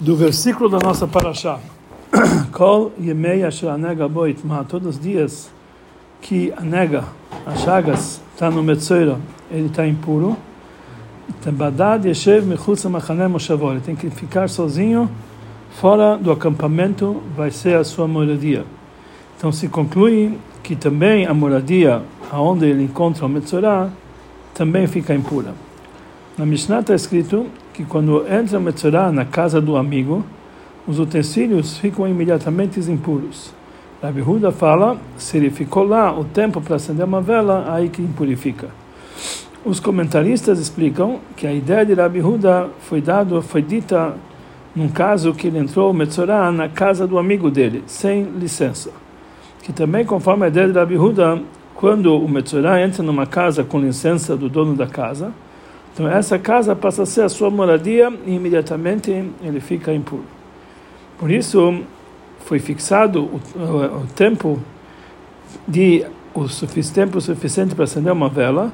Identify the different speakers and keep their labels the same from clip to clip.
Speaker 1: do versículo da nossa paraxá. Kol Yemei Asher Anega Boitma, todos os dias que a as chagas, está no Metzoira, ele está impuro. Tembadad Yeshev Mechutz Machane Moshavor, ele tem que ficar sozinho, fora do acampamento, vai ser a sua moradia. Então se conclui que também a moradia, aonde ele encontra o Metzorah, também fica impura. Na Mishnah está escrito que quando entra Metzorah na casa do amigo, os utensílios ficam imediatamente impuros. Rabi Huda fala, se ele ficou lá o tempo para acender uma vela, aí que impurifica. Os comentaristas explicam que a ideia de Rabi Huda foi dado, foi dita num caso que ele entrou Metzorah na casa do amigo dele, sem licença. Que também, conforme a ideia de Rabi Huda, quando o Metzorah entra numa casa com licença do dono da casa, então essa casa passa a ser a sua moradia e imediatamente ele fica impuro. Por isso foi fixado o, o, o tempo de o sufic, tempo suficiente para acender uma vela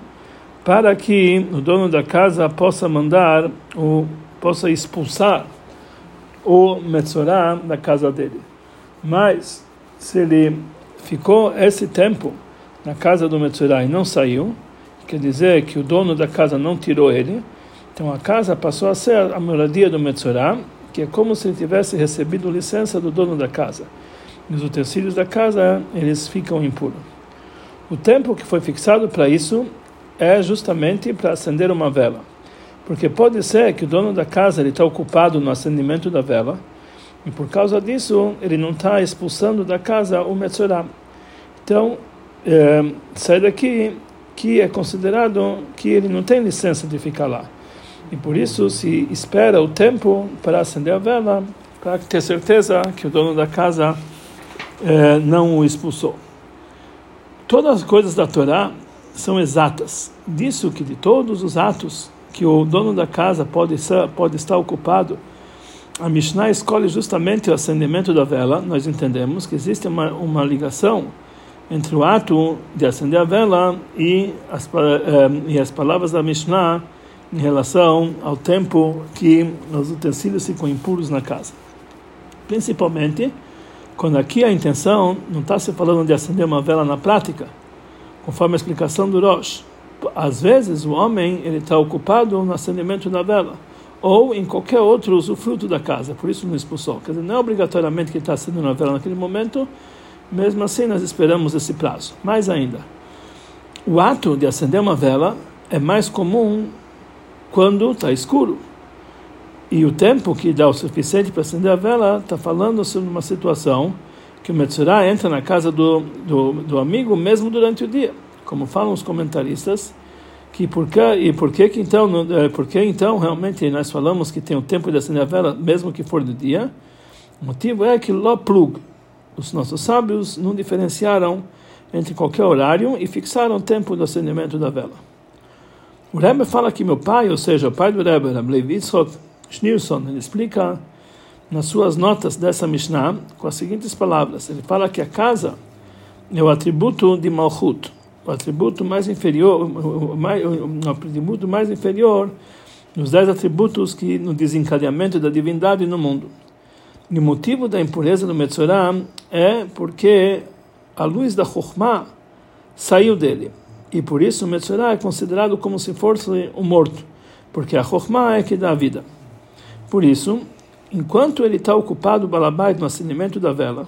Speaker 1: para que o dono da casa possa mandar o possa expulsar o Metzorah da casa dele. Mas se ele ficou esse tempo na casa do Metzorah e não saiu, quer dizer que o dono da casa não tirou ele, então a casa passou a ser a moradia do Metzorah, que é como se ele tivesse recebido licença do dono da casa. E os utensílios da casa, eles ficam impuros. O tempo que foi fixado para isso é justamente para acender uma vela. Porque pode ser que o dono da casa está ocupado no acendimento da vela, e por causa disso ele não está expulsando da casa o Metzorah. Então, é, sai daqui que é considerado que ele não tem licença de ficar lá. E por isso se espera o tempo para acender a vela, para ter certeza que o dono da casa eh, não o expulsou. Todas as coisas da Torá são exatas. Disso que de todos os atos que o dono da casa pode, ser, pode estar ocupado, a Mishnah escolhe justamente o acendimento da vela. Nós entendemos que existe uma, uma ligação entre o ato de acender a vela e as, eh, e as palavras da Mishnah em relação ao tempo que os utensílios ficam impuros na casa. Principalmente quando aqui a intenção não está se falando de acender uma vela na prática, conforme a explicação do Rosh. Às vezes o homem ele está ocupado no acendimento da vela ou em qualquer outro usufruto da casa, por isso não expulsou. Quer dizer, não é obrigatoriamente que está acendendo uma vela naquele momento, mesmo assim, nós esperamos esse prazo. Mais ainda, o ato de acender uma vela é mais comum quando está escuro. E o tempo que dá o suficiente para acender a vela está falando sobre uma situação que o Metzorah entra na casa do, do, do, amigo mesmo durante o dia. Como falam os comentaristas, que por que, e por que, que então, eh, por então realmente nós falamos que tem o tempo de acender a vela mesmo que for de dia? O motivo é que lo plug, os nossos sábios não diferenciaram entre qualquer horário e fixaram o tempo do acendimento da vela. O Rebbe fala que meu pai, ou seja, o pai do Rebbe, Rabbi Levi Schneerson, ele explica nas suas notas dessa Mishnah com as seguintes palavras. Ele fala que a casa é o atributo de Malchut, o atributo mais inferior, o, mais, o atributo mais inferior nos dez atributos que no desencadeamento da divindade no mundo. E o motivo da impureza do Metzorah é porque a luz da Chokhmah saiu dele. E por isso o Metzorah é considerado como se fosse um morto, porque a Chokhmah é que dá a vida. Por isso, enquanto ele está ocupado, Balabait, no acendimento da vela,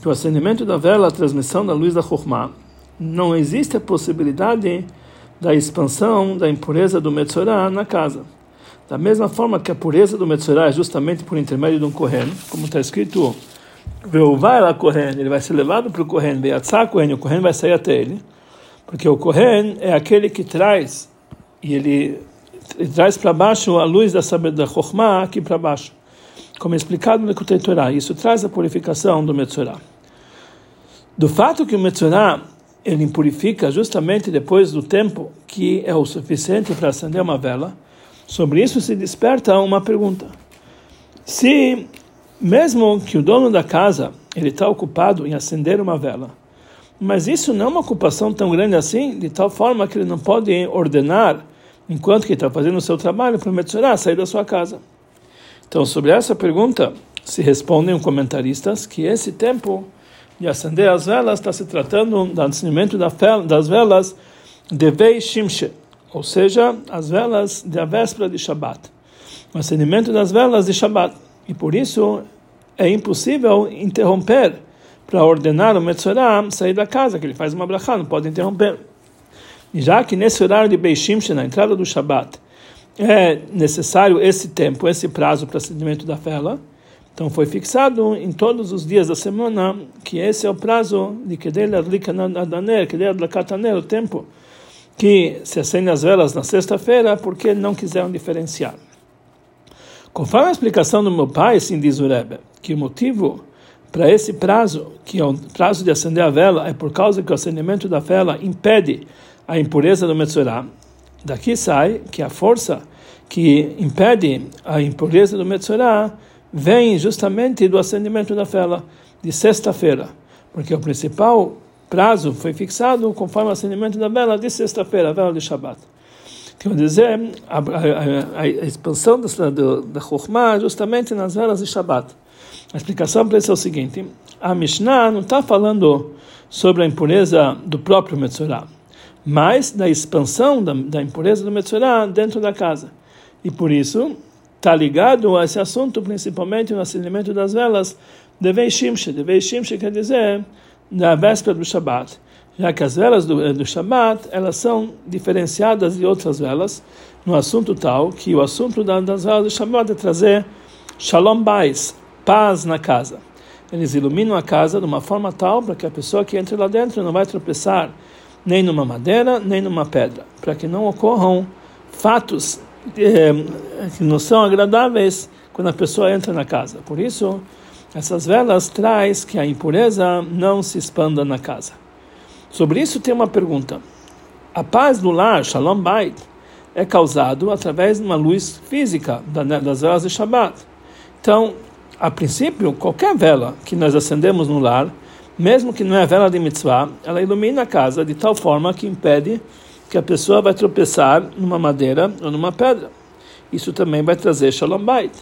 Speaker 1: que o acendimento da vela, a transmissão da luz da Chokhmah, não existe a possibilidade da expansão da impureza do Metzorah na casa. Da mesma forma que a pureza do Metzorah é justamente por intermédio de um Kohen, como está escrito, vai lá Kohen, ele vai ser levado para o Kohen, Kohen, o Kohen vai sair até ele, porque o Kohen é aquele que traz, e ele, ele traz para baixo a luz da sabedoria da Chokhmah aqui para baixo, como é explicado no Kutei Torah, isso traz a purificação do Metzorah. Do fato que o Metzorah ele impurifica justamente depois do tempo que é o suficiente para acender uma vela, Sobre isso se desperta uma pergunta. Se, mesmo que o dono da casa ele está ocupado em acender uma vela, mas isso não é uma ocupação tão grande assim, de tal forma que ele não pode ordenar, enquanto que está fazendo o seu trabalho, para o sair da sua casa. Então, sobre essa pergunta, se respondem os comentaristas que esse tempo de acender as velas está se tratando do acendimento das velas de Vei Shimshe, ou seja, as velas da véspera de Shabbat. O acendimento das velas de Shabbat. E por isso é impossível interromper para ordenar o Metzorah sair da casa, que ele faz uma brachá, não pode interromper. E já que nesse horário de Beishimshe, na entrada do Shabbat, é necessário esse tempo, esse prazo para acendimento da vela, então foi fixado em todos os dias da semana que esse é o prazo de Kedel Adlikaner, Kedel Adlakataner, o tempo que se acende as velas na sexta-feira, porque não quiseram diferenciar. Conforme a explicação do meu pai, assim diz o Rebbe, que o motivo para esse prazo, que é o prazo de acender a vela, é por causa que o acendimento da vela impede a impureza do Metzorah. Daqui sai que a força que impede a impureza do Metzorah vem justamente do acendimento da vela de sexta-feira, porque o principal prazo foi fixado conforme o acendimento da vela de sexta-feira, a vela de Shabbat. Quer dizer, a, a, a, expansão da, da Chokhmah justamente nas velas de Shabbat. A explicação para isso é o seguinte: a Mishnah não está falando sobre a impureza do próprio Metzorah, mas da expansão da, da impureza do Metzorah dentro da casa. E por isso está ligado a esse assunto, principalmente no acendimento das velas de Veishimshe. De Veishimshe quer dizer na véspera do Shabat, já que as velas do, do Shabat elas são diferenciadas de outras velas no assunto tal que o assunto das velas do Shabat é trazer Shalom Bais, paz na casa. Eles iluminam a casa de uma forma tal para que a pessoa que entre lá dentro não vai tropeçar nem numa madeira, nem numa pedra, para que não ocorram fatos eh, que não são agradáveis quando a pessoa entra na casa. Por isso, essas velas traz que a impureza não se expanda na casa. Sobre isso tem uma pergunta. A paz do lar, Shalom Bait, é causado através de uma luz física das velas de Shabbat. Então, a princípio, qualquer vela que nós acendemos no lar, mesmo que não é vela de mitzvah, ela ilumina a casa de tal forma que impede que a pessoa vai tropeçar numa madeira ou numa pedra. Isso também vai trazer shalom bait.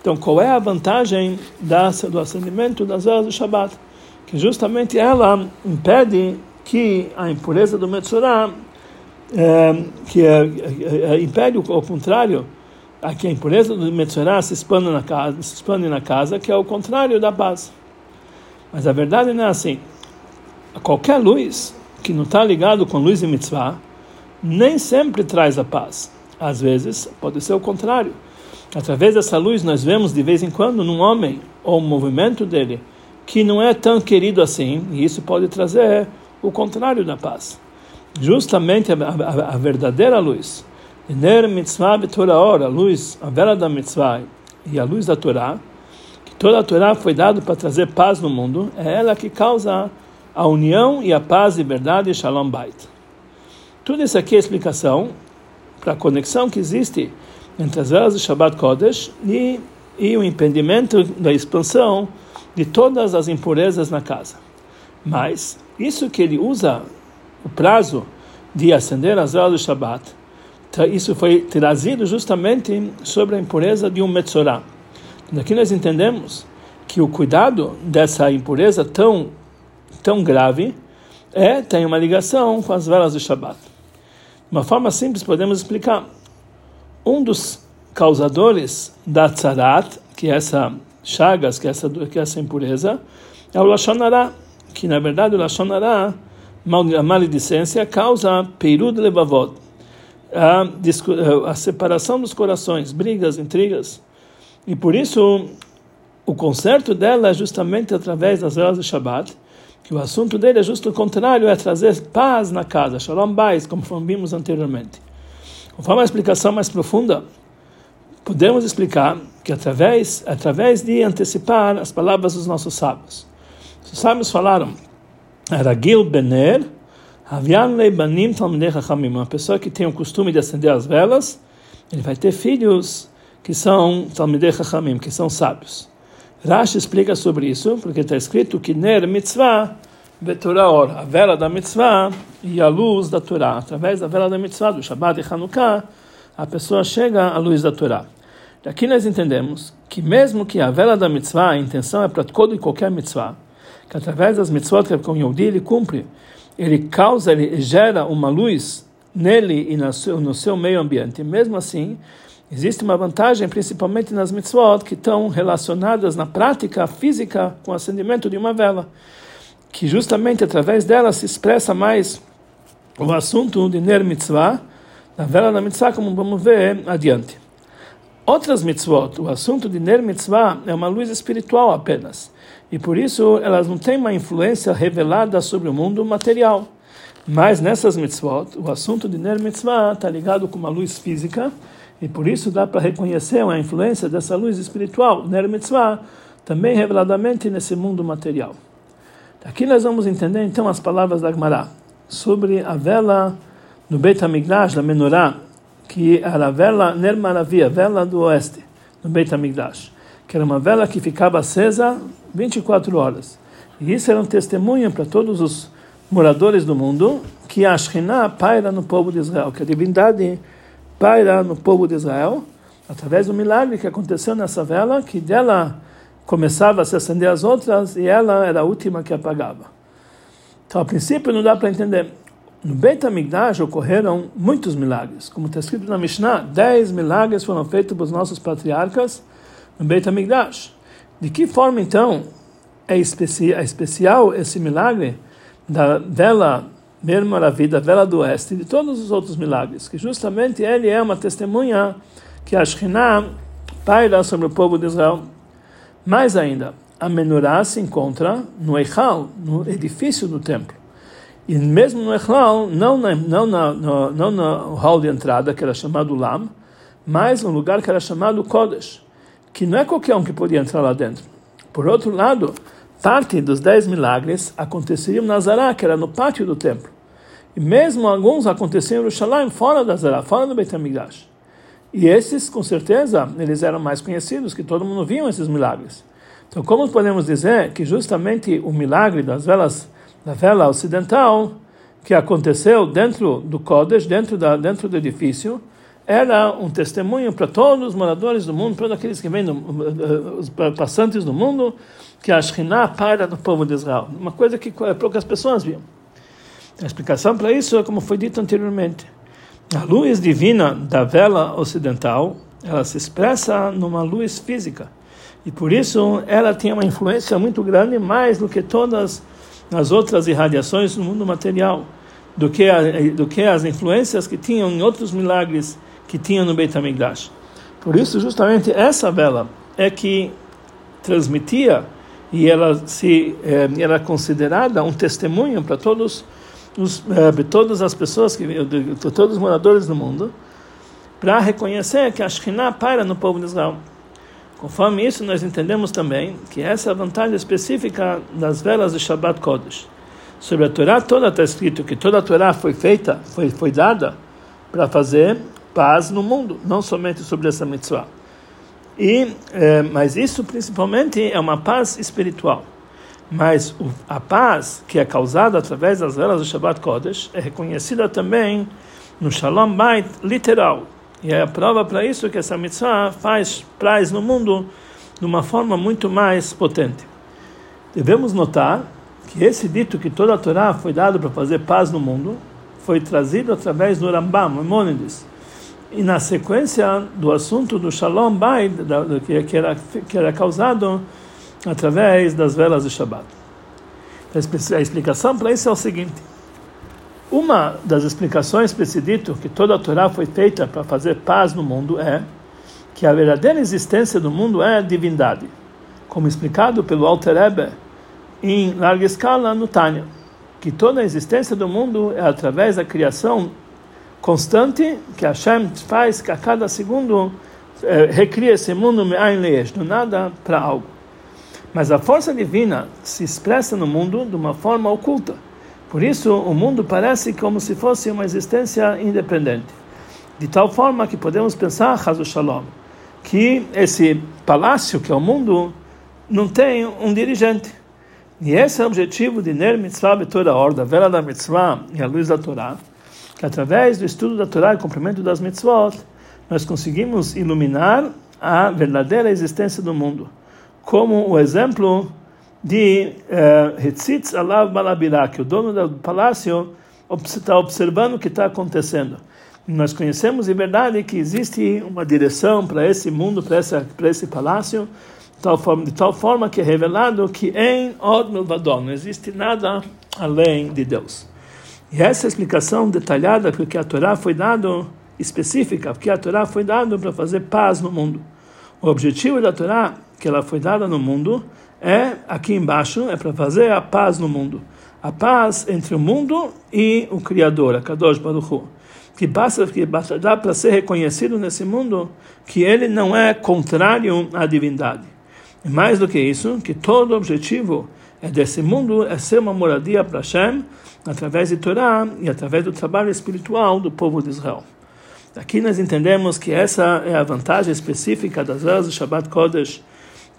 Speaker 1: Então, qual é a vantagem da, do acendimento das velas do Shabbat? Que justamente ela impede que a impureza do Metzorah, é, que é, é, impede, ao contrário, aqui a impureza do Metzorah se expande na casa, se expande na casa, que é o contrário da paz. Mas a verdade não é assim. Qualquer luz que não está ligado com luz de mitzvah, nem sempre traz a paz. Às vezes, pode ser o contrário. Através dessa luz, nós vemos de vez em quando num homem ou um movimento dele que não é tão querido assim, e isso pode trazer o contrário da paz. Justamente a, a, a verdadeira luz Ner mitzvah a luz, a vela da mitzvah e a luz da Torá, que toda a Torá foi dada para trazer paz no mundo, é ela que causa a união e a paz e verdade, shalom bait. Tudo isso aqui é explicação para a conexão que existe entre as velas de Shabbat Kodesh e, e o impedimento da expansão de todas as impurezas na casa. Mas isso que ele usa o prazo de acender as velas do Shabbat isso foi trazido justamente sobre a impureza de um Metzorah. Daqui nós entendemos que o cuidado dessa impureza tão, tão grave é tem uma ligação com as velas do Shabat. De uma forma simples podemos explicar. Um dos causadores da tzarat, que é essa chagas, que é essa, que é essa impureza, é o Lashonará, que na verdade o Lashonará, a maledicência, causa peirud levavot, a, a separação dos corações, brigas, intrigas. E por isso, o conserto dela é justamente através das velas de Shabbat, que o assunto dele é justo o contrário, é trazer paz na casa, shalom bais, como vimos anteriormente. Conforme a explicação mais profunda, podemos explicar que através, através de antecipar as palavras dos nossos sábios. Os sábios falaram, Aragil Bener, Avian leibanim talmidei uma pessoa que tem o costume de acender as velas, ele vai ter filhos que são talmidei chachamim, que são sábios. Rashi explica sobre isso, porque está escrito que ner mitzvah betoraor, a vela da mitzvah e a luz da Torá. Através da vela da mitzvah, do Shabbat e Hanukkah, a pessoa chega à luz da Torá. Daqui nós entendemos que mesmo que a vela da mitzvah, a intenção é para todo e qualquer mitzvah, que através das mitzvot que o Yehudi ele cumpre, ele causa, ele gera uma luz nele e no seu meio ambiente. Mesmo assim, existe uma vantagem, principalmente nas mitzvot, que estão relacionadas na prática física com o acendimento de uma vela, que justamente através dela se expressa mais o assunto de Ner Mitzvah, da vela da mitzvah, como vamos ver adiante. Outras mitzvot, o assunto de Ner Mitzvah é uma luz espiritual apenas, e por isso elas não têm uma influência revelada sobre o mundo material. Mas nessas mitzvot, o assunto de Ner Mitzvah está ligado com uma luz física, e por isso dá para reconhecer a influência dessa luz espiritual, Ner Mitzvah, também reveladamente nesse mundo material. Aqui nós vamos entender então as palavras da Gemara sobre a vela no Beit HaMikdash, da Menorá, que era a vela Ner Maravia, vela do oeste, no Beit HaMikdash, que era uma vela que ficava acesa 24 horas. E isso era um testemunho para todos os moradores do mundo que a Shekhinah paira no povo de Israel, que a divindade paira no povo de Israel, através do milagre que aconteceu nessa vela, que dela começava a se acender as outras e ela era a última que apagava. Então, a princípio, não dá para entender. No Beit HaMikdash ocorreram muitos milagres. Como está escrito na Mishnah, dez milagres foram feitos pelos nossos patriarcas no Beit HaMikdash. De que forma, então, é especial esse milagre da vela mesmo a vida, vela do oeste, de todos os outros milagres, que justamente ele é uma testemunha que a Shekhinah paira sobre o povo de Israel. Mais ainda, a menorá se encontra no Eichal, no edifício do templo. E mesmo no Eichal, não, na, não, na, no, não no hall de entrada, que era chamado Lam, mas no lugar que era chamado Kodesh, que não é qualquer um que podia entrar lá dentro. Por outro lado, Parte dos dez milagres aconteceriam na Zará, que era no pátio do templo. E mesmo alguns aconteciam em Jerusalém, fora da Zará, fora do Beit HaMikdash. E esses, com certeza, eles eram mais conhecidos, que todo mundo viu esses milagres. Então, como podemos dizer que justamente o milagre das velas, da vela ocidental, que aconteceu dentro do Kodesh, dentro, da, dentro do edifício, era um testemunho para todos os moradores do mundo, para todos aqueles que vêm, do, os passantes do mundo, que a Shekhinah para no povo de Israel. Uma coisa que poucas pessoas viam. A explicação para isso é como foi dito anteriormente. A luz divina da vela ocidental, ela se expressa numa luz física. E por isso ela tem uma influência muito grande, mais do que todas as outras irradiações no mundo material, do que, a, do que as influências que tinham em outros milagres que tinham no Beit HaMikdash. Por isso, justamente essa vela é que transmitia e ela se eh, era considerada um testemunho para todos os eh, todas as pessoas que todos os moradores do mundo para reconhecer que a Shekhinah paira no povo de Israel. Conforme isso, nós entendemos também que essa é a vantagem específica das velas de Shabbat Kodesh. Sobre a Torá toda está escrito que toda a Torá foi feita, foi, foi dada para fazer paz no mundo, não somente sobre essa mitzvah. E, é, mas isso principalmente é uma paz espiritual. Mas a paz que é causada através das velas do Shabbat Kodesh é reconhecida também no Shalom Bait literal. E é a prova para isso que essa mitzvah faz paz no mundo de uma forma muito mais potente. Devemos notar que esse dito que toda a Torá foi dado para fazer paz no mundo foi trazido através do Rambam, Maimonides, e na sequência do assunto do Shalom Bait, que era, que era causado através das velas de Shabbat. A explicação para isso é o seguinte: uma das explicações para esse dito, que toda a Torá foi feita para fazer paz no mundo, é que a verdadeira existência do mundo é a divindade, como explicado pelo Alter Rebbe em larga escala no Tânia, que toda a existência do mundo é através da criação constante que Hashem faz que a cada segundo é, recria esse mundo do nada para algo. Mas a força divina se expressa no mundo de uma forma oculta. Por isso, o mundo parece como se fosse uma existência independente. De tal forma que podemos pensar, Hazu Shalom, que esse palácio que é o mundo não tem um dirigente. E esse é o objetivo de Ner Mitzvah Betorah Or, da vela da Mitzvah e a luz da Torá, que através do estudo da Torá e cumprimento das mitzvot, nós conseguimos iluminar a verdadeira existência do mundo, como o exemplo de Hetzitz Alav Balabirá, que o dono do palácio está observando o que está acontecendo. Nós conhecemos de verdade que existe uma direção para esse mundo, para para esse palácio, tal, forma, de tal forma que é revelado que em Od Milvadon não existe nada além de Deus. E essa explicação detalhada porque a Torá foi dado específica, porque a Torá foi dada para fazer paz no mundo. O objetivo da Torá, que ela foi dada no mundo, é aqui embaixo, é para fazer a paz no mundo. A paz entre o mundo e o Criador, a Kadosh Baruch Hu. Que basta, que basta dá para ser reconhecido nesse mundo que ele não é contrário à divindade. E mais do que isso, que todo objetivo é desse mundo é ser uma moradia para Hashem, através de Torá e através do trabalho espiritual do povo de Israel. Aqui nós entendemos que essa é a vantagem específica das velas do Shabbat Kodesh,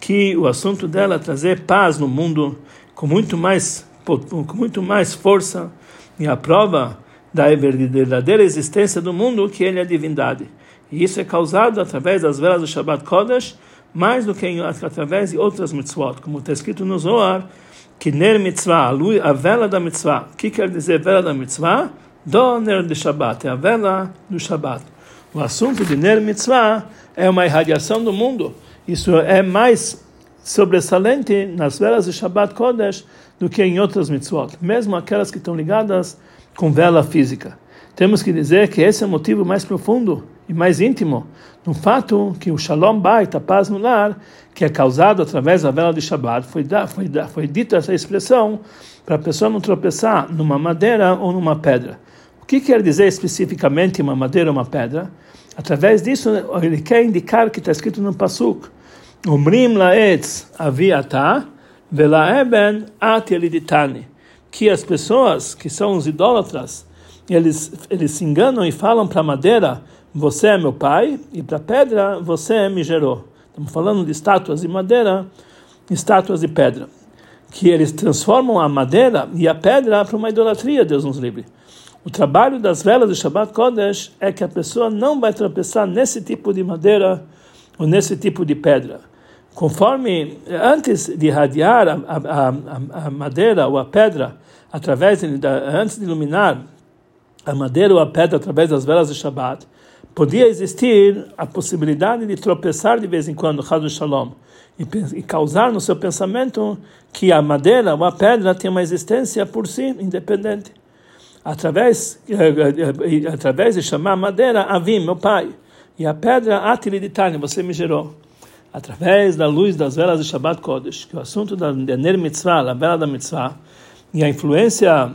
Speaker 1: que o assunto dela é trazer paz no mundo com muito mais com muito mais força e a prova da verdadeira existência do mundo que ele é a divindade. E isso é causado através das velas do Shabbat Kodesh, mais do que através de outras mitzvot, como está escrito no Zohar, que ner mitzvah, a vela da mitzvah. O que quer dizer vela da mitzvah? Do ner de Shabbat, é a vela do Shabbat. O assunto de ner mitzvah é uma irradiação do mundo. Isso é mais sobressalente nas velas de Shabbat Kodesh do que em outras mitzvot, mesmo aquelas que estão ligadas com vela física. Temos que dizer que esse é o motivo mais profundo e mais íntimo no fato que o Shalom Bait, a paz no lar, que é causado através da vela de Shabbat, foi, da, foi, da, foi dita essa expressão para a pessoa não tropeçar numa madeira ou numa pedra. O que quer dizer especificamente uma madeira ou uma pedra? Através disso, ele quer indicar que está escrito no Pasuk, Umrim laetz aviata velaeben at eliditani, que as pessoas que são os idólatras, eles, eles se enganam e falam para a madeira, você é meu pai, e para a pedra, você me gerou. Estamos falando de estátuas de madeira, estátuas de pedra, que eles transformam a madeira e a pedra para uma idolatria, Deus nos livre. O trabalho das velas do Shabbat Kodesh é que a pessoa não vai tropeçar nesse tipo de madeira ou nesse tipo de pedra. Conforme, antes de irradiar a, a, a, madeira ou a pedra, através de, antes de iluminar a madeira ou a pedra através das velas de Shabbat, podia existir a possibilidade de tropeçar de vez em quando, Chaz Shalom, e, causar no seu pensamento que a madeira ou a pedra tem uma existência por si, independente. Através, eh, eh, eh, através de chamar a madeira Avim, meu pai, e a pedra Atiliditani, você me gerou. Através da luz das velas de Shabbat Kodesh, que é o assunto da Ner Mitzvah, a vela da Mitzvah, e a influência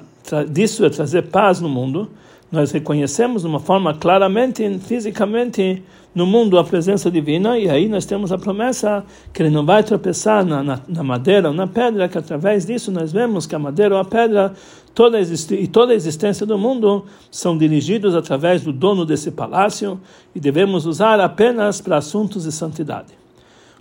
Speaker 1: disso é trazer paz no mundo, nós reconhecemos de uma forma claramente, fisicamente, no mundo a presença divina, e aí nós temos a promessa que ele não vai tropeçar na, na, na madeira ou na pedra, que através disso nós vemos que a madeira ou a pedra toda e toda a existência do mundo são dirigidos através do dono desse palácio e devemos usar apenas para assuntos de santidade.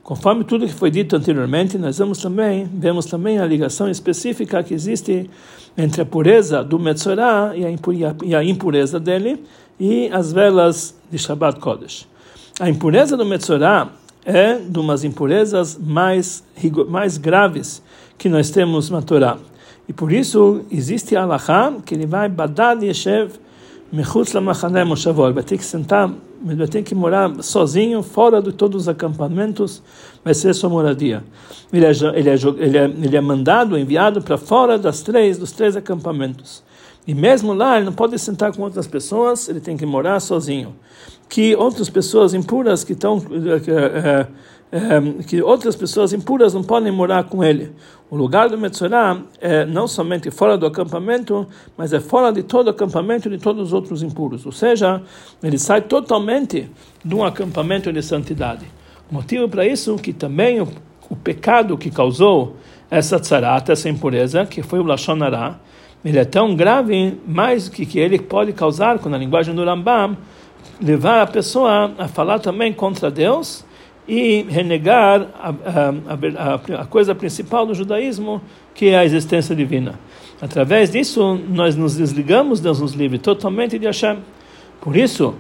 Speaker 1: Conforme tudo que foi dito anteriormente, nós vemos também, vemos também a ligação específica que existe entre a pureza do Metzorah e a impureza dele e as velas de Shabbat Kodesh. A impureza do Metzorah é de umas impurezas mais, mais graves que nós temos na Torá. E por isso existe a Allahá que ele vai badad yeshev mechutz lamachane moshavol, vai ter que sentar mas vai ter que morar sozinho, fora de todos os acampamentos, vai ser sua moradia. Ele é, ele é, ele é, ele é mandado, enviado para fora das três, dos três acampamentos. E mesmo lá, ele não pode sentar com outras pessoas, ele tem que morar sozinho. Que outras pessoas impuras que estão. É, que outras pessoas impuras não podem morar com ele. O lugar do Metzorah é não somente fora do acampamento, mas é fora de todo o acampamento de todos os outros impuros. Ou seja, ele sai totalmente de um acampamento de santidade. O motivo para isso é que também o, o pecado que causou essa tzarata, essa impureza, que foi o Lashon Hara, ele é tão grave, mais que, que ele pode causar, com a linguagem do Rambam, levar a pessoa a falar também contra Deus e renegar a, a, a, a, coisa principal do judaísmo, que é a existência divina. Através disso, nós nos desligamos, Deus nos livre, totalmente de Hashem. Por isso,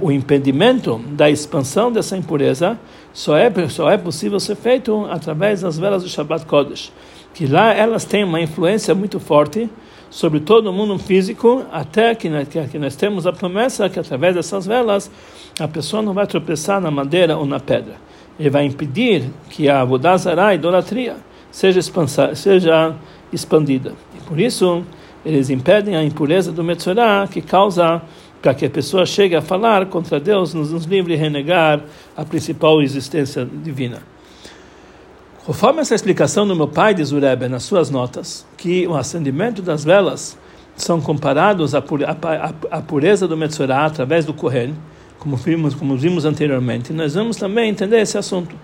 Speaker 1: o impedimento da expansão dessa impureza só é, só é possível ser feito através das velas do Shabbat Kodesh, que lá elas têm uma influência muito forte sobre todo o mundo físico, até que nós, que nós temos a promessa que através dessas velas a pessoa não vai tropeçar na madeira ou na pedra. Ele vai impedir que a Vodazara, a idolatria, seja, expansa, seja expandida. E por isso, eles impedem a impureza do Metzorah, que causa para que a pessoa chegue a falar contra Deus, nos, nos livre renegar a principal existência divina. Conforme essa explicação do meu pai, diz o Rebbe, nas suas notas, que o acendimento das velas são comparados à, pureza do Metzorah através do Kohen, como vimos, como vimos anteriormente, nós vamos também entender esse assunto.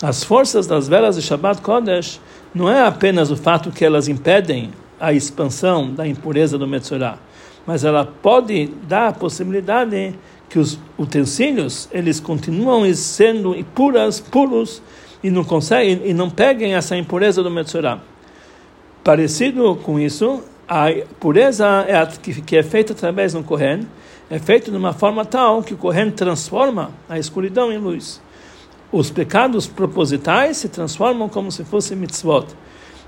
Speaker 1: As forças das velas de Shabbat Kodesh não é apenas o fato que elas impedem a expansão da impureza do Metzorah, mas ela pode dar a possibilidade que os utensílios eles continuam sendo puras, puros e não conseguem e não peguem essa impureza do Metzorah. Parecido com isso, a pureza é a, que, que é feita através do Kohen é feito de uma forma tal que o Kohen transforma a escuridão em luz. Os pecados propositais se transformam como se fossem mitzvot.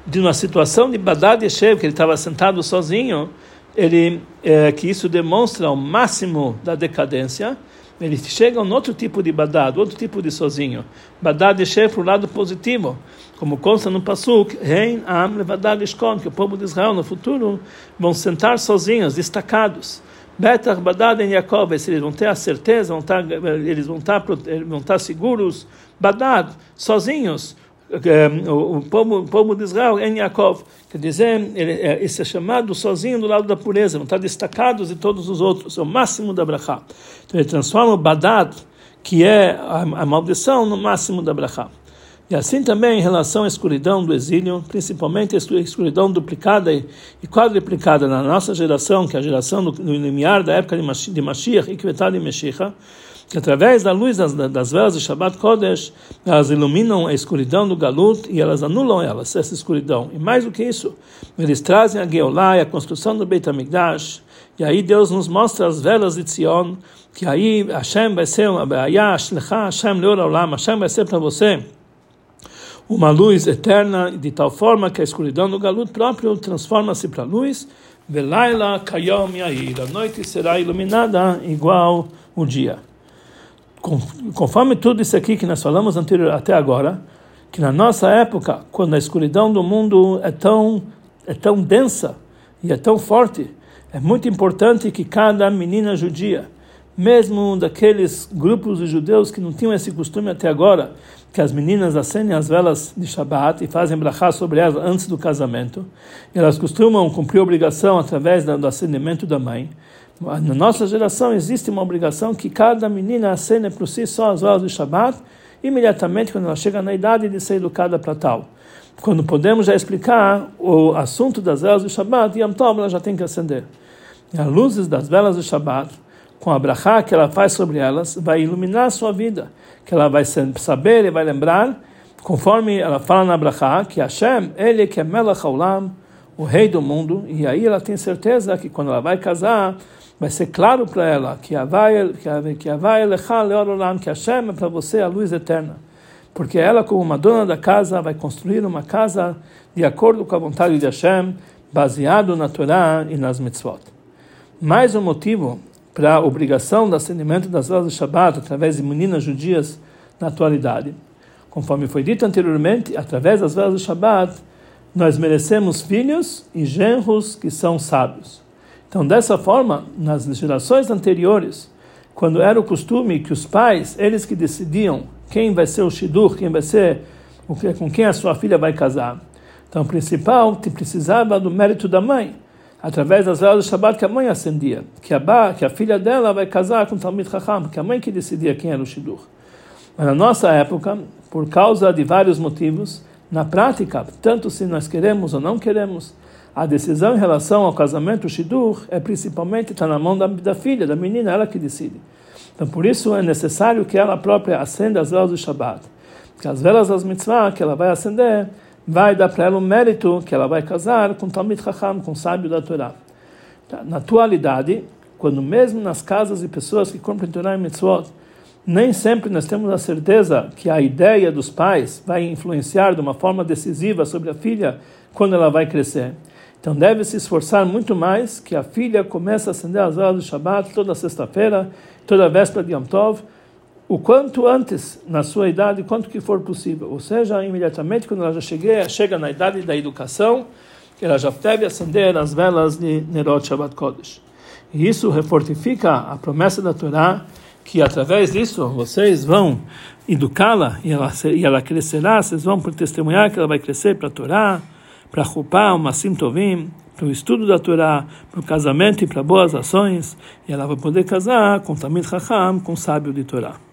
Speaker 1: De uma situação de Badad Yeshev, que ele estava sentado sozinho, ele, é, que isso demonstra o máximo da decadência, ele chega a um outro tipo de Badad, outro tipo de sozinho. Badad Yeshev para o lado positivo, como consta no Pasuk, Rein Am Levadad Ishkon, que o povo de Israel no futuro vão sentar sozinhos, destacados. Betach Badad em Yaakov, eles vão ter a certeza, vão estar, eles vão estar, vão estar seguros, Badad, sozinhos, o, o, povo, o povo de Israel em Yaakov, quer dizer, ele, é, esse é chamado sozinho do lado da pureza, vão estar destacados de todos os outros, é o máximo da Brachá. Então ele transforma o Badad, que é a, a maldição, no máximo da Brachá. E assim também em relação à escuridão do exílio, principalmente a escuridão duplicada e quadriplicada na nossa geração, que é a geração do, do limiar da época de Mashiach e Kvetad de Meshiach, que através da luz das, das velas de Shabbat Kodesh, elas iluminam a escuridão do Galut e elas anulam elas, essa escuridão. E mais do que isso, eles trazem a Geolá e a construção do Beit HaMikdash, e aí Deus nos mostra as velas de Tzion, que aí Hashem vai ser, Hashem Hashem vai ser para você uma luz eterna, de tal forma que a escuridão do galuto próprio transforma-se para luz. Velaila kayom yair. A noite será iluminada igual o dia. Conforme tudo isso aqui que nós falamos anterior, até agora, que na nossa época, quando a escuridão do mundo é tão, é tão densa e é tão forte, é muito importante que cada menina judia, mesmo daqueles grupos de judeus que não tinham esse costume até agora, que as meninas acendem as velas de Shabbat e fazem brachá sobre elas antes do casamento. Elas costumam cumprir a obrigação através do acendimento da mãe. Na nossa geração existe uma obrigação que cada menina acende por si só as velas de Shabbat imediatamente quando ela chega na idade de ser educada para tal. Quando podemos já explicar o assunto das velas de Shabbat, Yom Tov ela já tem que acender. E as luzes das velas de Shabbat com a brachá que ela faz sobre elas, vai iluminar a sua vida, que ela vai saber e vai lembrar, conforme ela fala na brachá, que Hashem, ele que é Melech o rei do mundo, e aí ela tem certeza que quando ela vai casar, vai ser claro para ela que Havai Lecha que Hashem é para você a luz eterna. Porque ela, como uma dona da casa, vai construir uma casa de acordo com a vontade de Hashem, baseado na Torá e nas mitzvot. Mais um motivo para a obrigação do acendimento das velas do Shabat através de meninas judias na atualidade. Conforme foi dito anteriormente, através das velas do Shabat, nós merecemos filhos e genros que são sábios. Então, dessa forma, nas gerações anteriores, quando era o costume que os pais, eles que decidiam quem vai ser o shidur, quem vai ser, com quem a sua filha vai casar. Então, o principal precisava do mérito da mãe através das velas do Shabbat que a mãe acendia, que a, ba, que a filha dela vai casar com Talmid Chacham, que a mãe que decidia quem era o Shidur. Mas na nossa época, por causa de vários motivos, na prática, tanto se nós queremos ou não queremos, a decisão em relação ao casamento Shidur é principalmente está na mão da, da filha, da menina, ela que decide. Então, por isso é necessário que ela própria acenda as velas do Shabbat. Que as velas das mitzvah que ela vai acender vai dar para ela o mérito que ela vai casar com Talmid Chacham, com o sábio da Torá. Tá, na atualidade, quando mesmo nas casas de pessoas que cumprem Torah e Mitzvot, nem sempre nós temos a certeza que a ideia dos pais vai influenciar de uma forma decisiva sobre a filha quando ela vai crescer. Então deve se esforçar muito mais que a filha comece a acender as velas do Shabbat toda sexta-feira, toda véspera de Yom Tov, o quanto antes na sua idade, quanto que for possível. Ou seja, imediatamente quando ela já chegue, chega na idade da educação, ela já deve acender as velas de Nerot Shabbat Kodesh. E isso refortifica a promessa da Torá que através disso vocês vão educá-la e ela, e ela crescerá, vocês vão testemunhar que ela vai crescer para a Torá, para a uma Tovim, para o estudo da Torá, para o casamento e para boas ações, e ela vai poder casar com Tamid Chacham, com sábio de Torá.